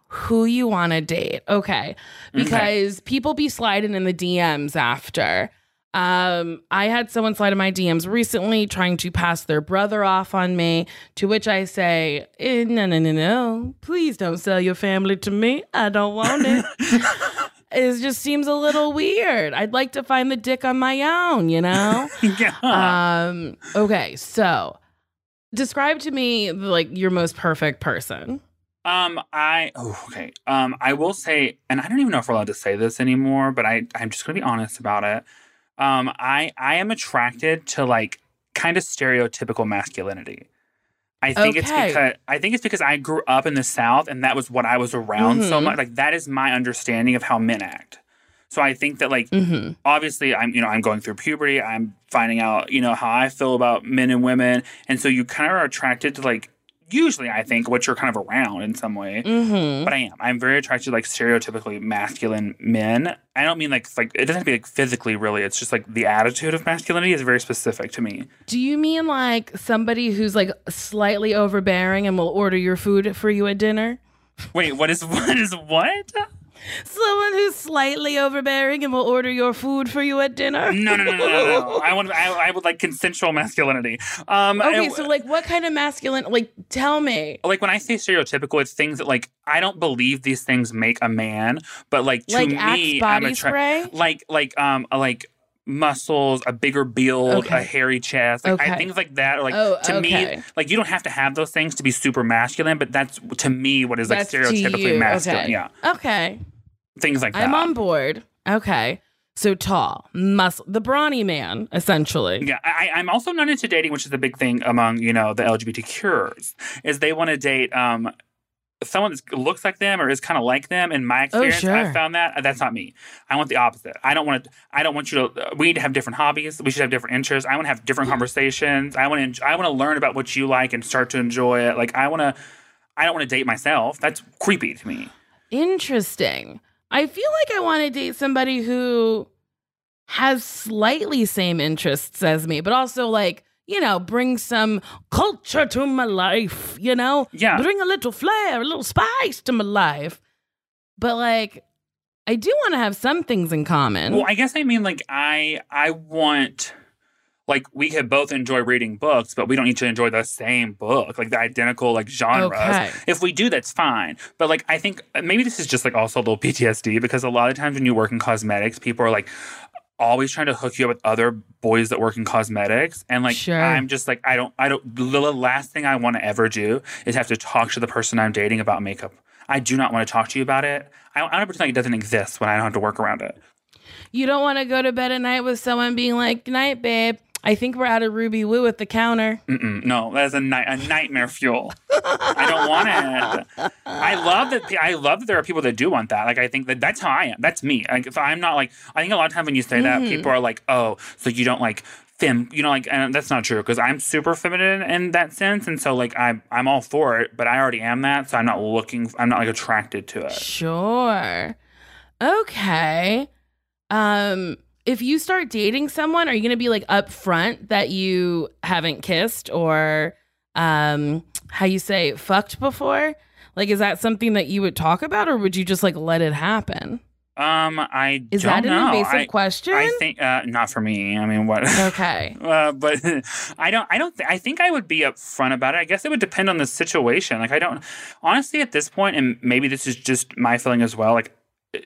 who you want to date. Okay, because people be sliding in the DMs after. Um, I had someone slide in my DMs recently trying to pass their brother off on me, to which I say, eh, no, no, no, no. Please don't sell your family to me. I don't want it. *laughs* it just seems a little weird. I'd like to find the dick on my own, you know? *laughs* yeah. um, okay, so describe to me like your most perfect person. Um, I oh, okay. Um, I will say, and I don't even know if we're allowed to say this anymore, but I I'm just gonna be honest about it. Um, I I am attracted to like kind of stereotypical masculinity. I think it's because I think it's because I grew up in the South and that was what I was around so Mhm. much. Like that is my understanding of how men act. So I think that like Mm-hmm. obviously I'm you know I'm going through puberty. I'm finding out you know how I feel about men and women, and so you kind of are attracted to like usually I think what you're kind of around in some way. Mm-hmm. But I am. I'm very attracted to like stereotypically masculine men. I don't mean like like it doesn't have to be like physically really. It's just like the attitude of masculinity is very specific to me. Do you mean like somebody who's like slightly overbearing and will order your food for you at dinner? Wait, what is *laughs* what is what? Someone who's slightly overbearing and will order your food for you at dinner? No, no, no, no, no. no. *laughs* I want. I, I would like consensual masculinity. Um, Okay, I- so like what kind of masculine like tell me. like when I say stereotypical, it's things that like I don't believe these things make a man, but like to Like me, Axe I'm body attra- spray? like like um like muscles, a bigger build, Okay. a hairy chest, like I, Okay. things like that. Are like Oh, to okay. me, like you don't have to have those things to be super masculine, but that's to me what is like That's to stereotypically masculine. Yeah, Okay. Things like that. I'm on board. Okay. So tall, muscle, the brawny man, essentially. Yeah, I, I'm also not into dating, which is a big thing among you know the LGBT LGBTQers. Is they want to date um someone that looks like them or is kind of like them. In my experience, Oh, sure. I found that uh, that's not me. I want the opposite. I don't want to. I don't want you to. We need to have different hobbies. We should have different interests. I want to have different conversations. I want to. I want to learn about what you like and start to enjoy it. Like I want to. I don't want to date myself. That's creepy to me. Interesting. I feel like I want to date somebody who has slightly same interests as me, but also like, you know, bring some culture to my life, you know? Yeah. Bring a little flair, a little spice to my life. But like, I do want to have some things in common. Well, I guess I mean like I I want like we could both enjoy reading books, but we don't need to enjoy the same book, like the identical like genres. Okay. If we do, that's fine. But like I think uh, maybe this is just like also a little PTSD because a lot of times when you work in cosmetics, people are like always trying to hook you up with other boys that work in cosmetics and like Sure. i'm just like i don't i don't the last thing i want to ever do is have to talk to the person i'm dating about makeup i do not want to talk to you about it i, I don't pretend like it doesn't exist when i don't have to work around it you don't want to go to bed at night with someone being like, "Good night, babe. I think we're out of Ruby Woo at the counter. Mm-mm, no, that is a, night a nightmare fuel. I don't want it. I love that. I love that there are people that do want that. Like I think that that's how I am. That's me. Like if I'm not like, I think a lot of times when you say that, people are like, oh, so you don't like fem, you know, like, and that's not true because I'm super feminine in that sense, and so like I'm I'm all for it, but I already am that, so I'm not looking. I'm not like attracted to it. Sure. Okay. Um, if you start dating someone, are you gonna be like upfront that you haven't kissed or um how you say fucked before? Like is that something that you would talk about or would you just like let it happen? Um, I Is don't that an know. invasive I, question? I think uh, not for me. I mean, what? *laughs* okay. Uh, but *laughs* I don't. I don't. Th- I think I would be upfront about it. I guess it would depend on the situation. Like I don't. Honestly, at this point, and maybe this is just my feeling as well. Like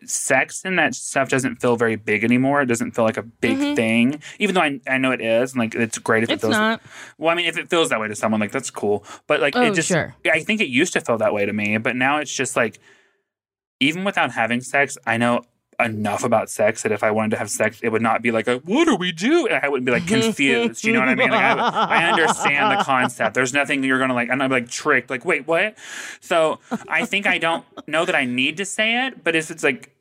sex and that stuff doesn't feel very big anymore. It doesn't feel like a big Mhm. thing, even though I, I know it is. And like it's great if it It's feels. not. Well, I mean, if it feels that way to someone, like that's cool. But like Oh, it just. sure. I think it used to feel that way to me, but now it's just like, even without having sex, I know enough about sex that if I wanted to have sex, it would not be like a "What do we do?" And I wouldn't be like confused. you know what I mean? Like, I, I understand the concept. There's nothing you're gonna like. I'm not like tricked. Like, wait, what? So I think I don't know that I need to say it, but if it's like.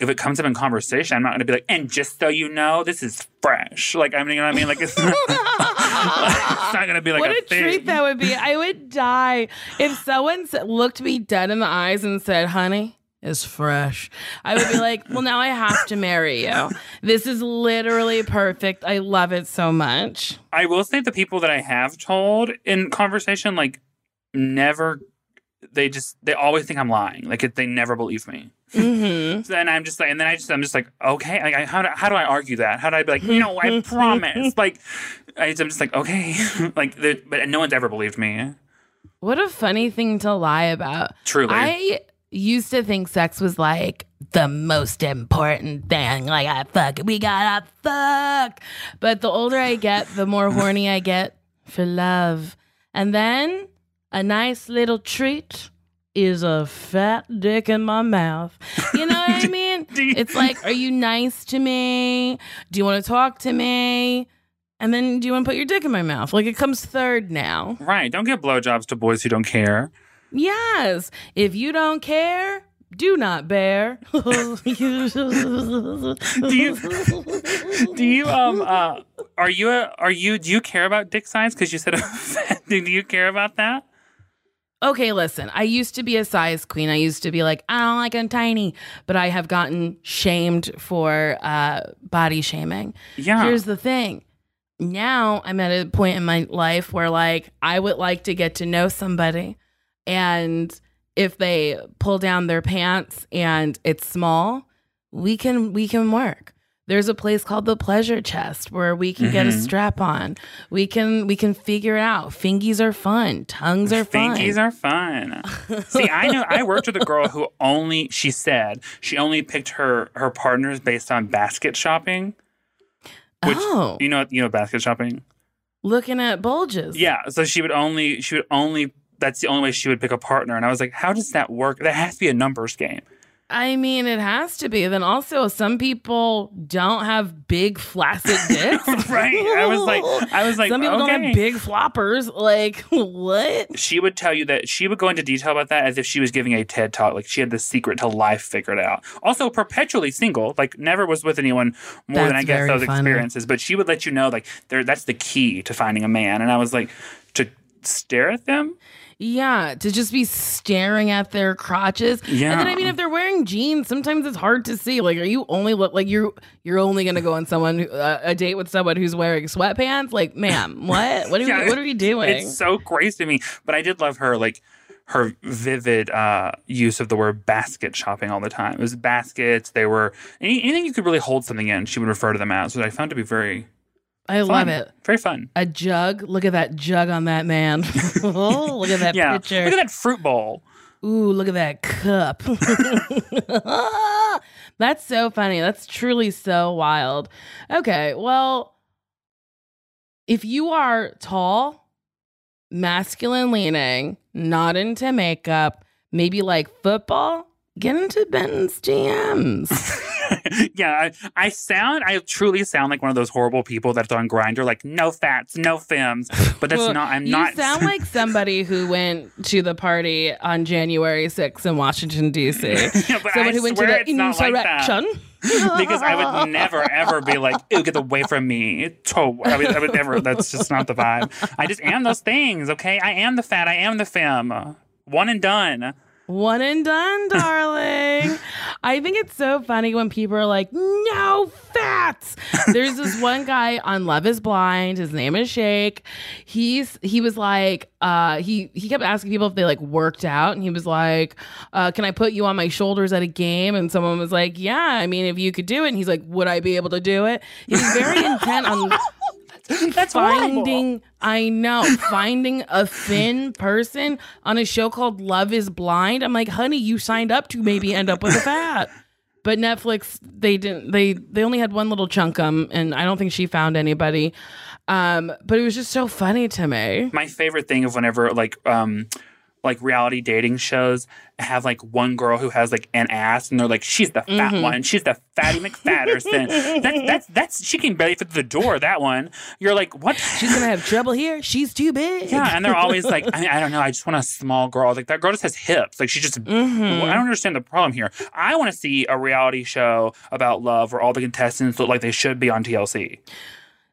If it comes up in conversation, I'm not going to be like, and just so you know, this is fresh. Like, I mean, you know what I mean? Like, it's not, *laughs* it's not going to be like what a, a, thing. treat that would be. I would die if someone looked me dead in the eyes and said, honey, is fresh. I would be like, well, now I have to marry you. This is literally perfect. I love it so much. I will say the people that I have told in conversation, like, never, they just, they always think I'm lying. Like, it, they never believe me. hmm So then I'm just like, and then I just, I'm just like, okay, like, I, how, do, how do I argue that? How do I be like, no, I *laughs* promise? Like, I, I'm just like, okay. *laughs* like, but no one's ever believed me. What a funny thing to lie about. Truly. I used to think sex was like the most important thing. Like I fuck, we gotta fuck. But the older I get, the more horny I get for love. And then a nice little treat is a fat dick in my mouth. You know what I *laughs* mean? it's like, are you nice to me? Do you want to talk to me? And then do you want to put your dick in my mouth? Like it comes third now. Right. Don't give blowjobs to boys who don't care. Yes. If you don't care, do not bear. Do you do you um uh are you a, are you do you care about dick size because you said *laughs* do you care about that? Okay, listen. I used to be a size queen. I used to be like, I don't like I'm tiny, but I have gotten shamed for uh, body shaming. Yeah. Here's the thing. Now I'm at a point in my life where like I would like to get to know somebody and if they pull down their pants and it's small, we can we can work. There's a place called the pleasure chest where we can get a Mhm. strap on. We can we can figure it out. Fingies are fun. Tongues are fun. Fingies are fun. *laughs* See, I know I worked with a girl who only she said she only picked her her partners based on basket shopping. Which oh, you know you know basket shopping? looking at bulges. Yeah. So she would only she would only that's the only way she would pick a partner. And I was like, how does that work? That has to be a numbers game. I mean, it has to be. Then also, some people don't have big flaccid *laughs* dicks. *laughs* Right. I was like I was like some people don't have big floppers. Like *laughs* what? she would tell you that she would go into detail about that as if she was giving a TED talk. Like she had the secret to life figured out. Also, perpetually single, like never was with anyone more than I guess those funny. experiences. But she would let you know, like, there, that's the key to finding a man. And I was like, to stare at them? Yeah, to just be staring at their crotches. Yeah. And then I mean, if they're wearing jeans, sometimes it's hard to see. Like, are you only look like you're you're only gonna go on someone who- uh, a date with someone who's wearing sweatpants? Like, ma'am, what? What are *laughs* Yeah, we, what are we doing? It's so crazy to me. But I did love her, like, her vivid uh, use of the word basket shopping all the time. It was baskets. They were any, anything you could really hold something in. She would refer to them as, which I found to be very I fun. love it. Very fun. A jug. Look at that jug on that man. *laughs* oh, look at that yeah. picture. Look at that fruit bowl. Ooh, look at that cup. *laughs* That's so funny. That's truly so wild. Okay, well, if you are tall, masculine leaning, not into makeup, maybe like football, get into Benton's DMs. *laughs* yeah, I, I sound, I truly sound like one of those horrible people that's on Grindr, like no fats, no femmes. But that's Well, not. I'm you not. sound like *laughs* somebody who went to the party on January 6th in Washington, D.C. *laughs* Yeah, but Someone I who went to the it's not like that. insurrection. because I would never ever be like, "Ew, get away from me." To- I would, I would never. That's just not the vibe. I just am those things. Okay, I am the fat. I am the femme. One and done. One and done, *laughs* darling. I think it's so funny when people are like, no fats. There's this *laughs* one guy on Love is Blind. His name is Shake. He's he was like, uh, he he kept asking people if they like worked out, and he was like, uh, can I put you on my shoulders at a game? And someone was like, Yeah, I mean, if you could do it. And he's like, Would I be able to do it? He's very intent on *laughs* That's horrible. finding I know finding a thin person on a show called Love is Blind. I'm like, honey, you signed up to maybe end up with a fat. But Netflix, they didn't. They they only had one little chunkum, and I don't think she found anybody. Um, but it was just so funny to me. My favorite thing of whenever like um like reality dating shows have like one girl who has like an ass and they're like she's the fat Mhm. one she's the fatty McFatterson that's that's that's she can barely fit through the door that one you're like what She's gonna have trouble here. She's too big. Yeah, and they're always like, I, mean, I don't know, I just want a small girl. Like that girl just has hips. Like she just. *laughs* Mhm. I don't understand the problem here. I want to see a reality show about love where all the contestants look like they should be on TLC.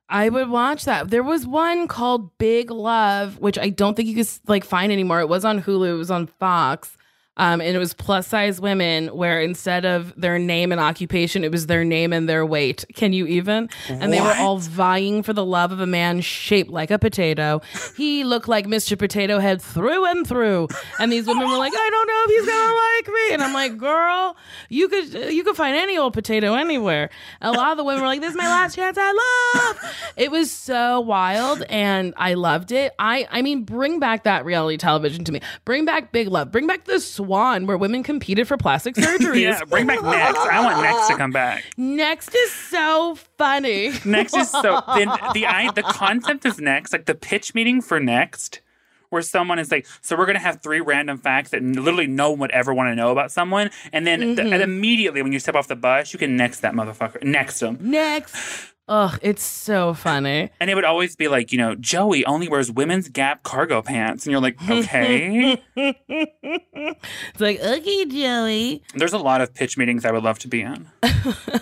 I would watch that. There was one called Big Love, which I don't think you could like find anymore. It was on Hulu. It was on Fox. Um, and it was plus size women where instead of their name and occupation, it was their name and their weight. Can you even? And they were all vying for the love of a man shaped like a potato. He looked like Mr. Potato Head through and through. And these women were like, I don't know if he's gonna like me. And I'm like, girl, you could you could find any old potato anywhere. A lot of the women were like, this is my last chance at love. It was so wild and I loved it. I I mean, bring back that reality television to me. Bring back Big Love. Bring back the Swan, where women competed for plastic *laughs* surgeries. yeah, bring back next. I want next to come back. Next is so funny. Next is so *laughs* the the I, the concept of next, like the pitch meeting for next, where someone is like, so we're gonna have three random facts that literally no one would ever want to know about someone, and then Mm-hmm. and immediately when you step off the bus, you can next that motherfucker, next them, Next. Ugh, it's so funny. *laughs* and it would always be like, you know, Joey only wears women's Gap cargo pants, and you're like, *laughs* okay. It's like, okay, Joey. There's a lot of pitch meetings I would love to be in. *laughs*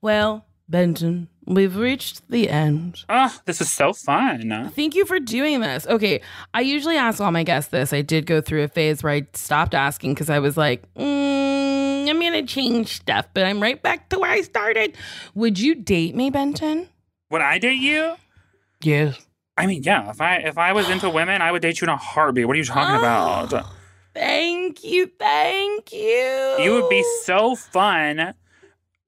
Well, Benton, we've reached the end. Ah, this is so fun. Thank you for doing this. Okay, I usually ask all my guests this. I did go through a phase where I stopped asking because I was like, mm, I'm gonna change stuff, but I'm right back to where I started. Would you date me, Benton? Would I date you? Yes. I mean, yeah. If I if I was into *gasps* women, I would date you in a heartbeat. What are you talking *gasps* about? Thank you, thank you. You would be so fun.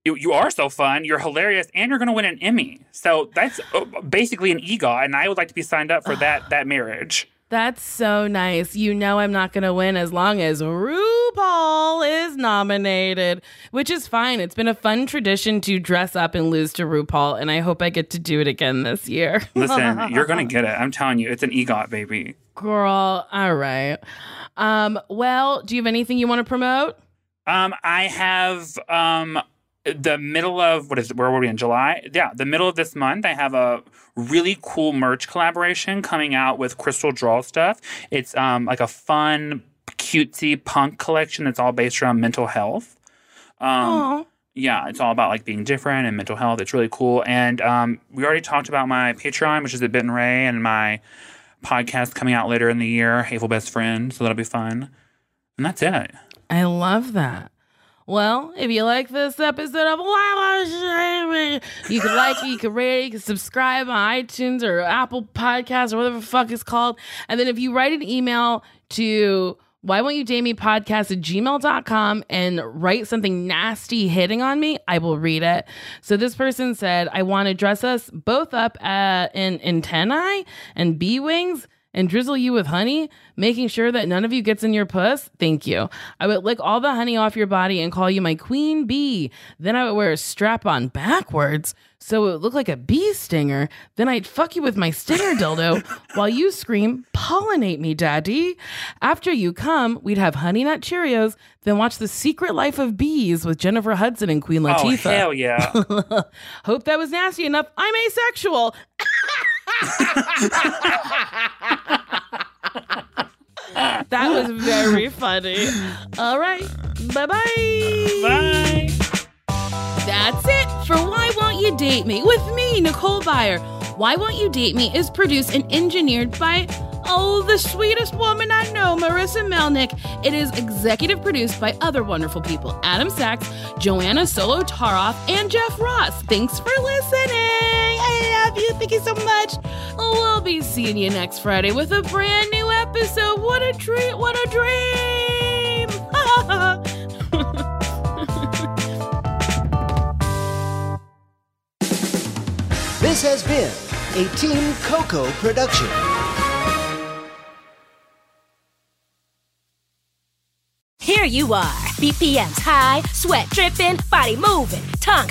You, you are so fun. You're hilarious, and you're going to win an Emmy. So that's uh, basically an EGOT, and I would like to be signed up for that *sighs* that marriage. That's so nice. You know I'm not going to win as long as RuPaul is nominated, which is fine. It's been a fun tradition to dress up and lose to RuPaul, and I hope I get to do it again this year. *laughs* Listen, you're going to get it. I'm telling you, it's an EGOT, baby. Girl, all right. Um, well, do you have anything you want to promote? Um, I have um the middle of what is it? Where were we in July? Yeah, the middle of this month. I have a really cool merch collaboration coming out with Crystal Draw stuff. It's um like a fun, cutesy punk collection that's all based around mental health. Um, Oh, yeah, it's all about like being different and mental health. It's really cool. And um, we already talked about my Patreon, which is at Bit and Ray, and my podcast coming out later in the year, Hateful Best Friend. So that'll be fun. And that's it. I love that. Well, if you like this episode of Shaming, you can like it, you can rate it, you can subscribe on iTunes or Apple Podcasts or whatever the fuck it's called. And then if you write an email to why won't you date me podcast at gmail.com and write something nasty hitting on me, I will read it. So this person said, I want to dress us both up uh, in antennae and bee wings and drizzle you with honey, making sure that none of you gets in your puss? Thank you. I would lick all the honey off your body and call you my queen bee. Then I would wear a strap on backwards so it would look like a bee stinger. Then I'd fuck you with my stinger dildo *laughs* while you scream, pollinate me, daddy. After you come, we'd have honey nut Cheerios, then watch The Secret Life of Bees with Jennifer Hudson and Queen Latifah. Oh, Latifah. hell yeah. *laughs* Hope that was nasty enough. I'm asexual. *laughs* that was very funny. All right. Bye bye. Bye. That's it for Why Won't You Date Me with me, Nicole Byer. Why Won't You Date Me is produced and engineered by, oh, the sweetest woman I know, Marissa Melnick. It is executive produced by other wonderful people Adam Sachs, Joanna Solotaroff, and Jeff Ross. Thanks for listening. I love you. Thank you so much. We'll be seeing you next Friday with a brand new episode. What a treat. What a dream. *laughs* This has been a Team Coco production. Here you are, BPMs high, sweat dripping, body moving, tongue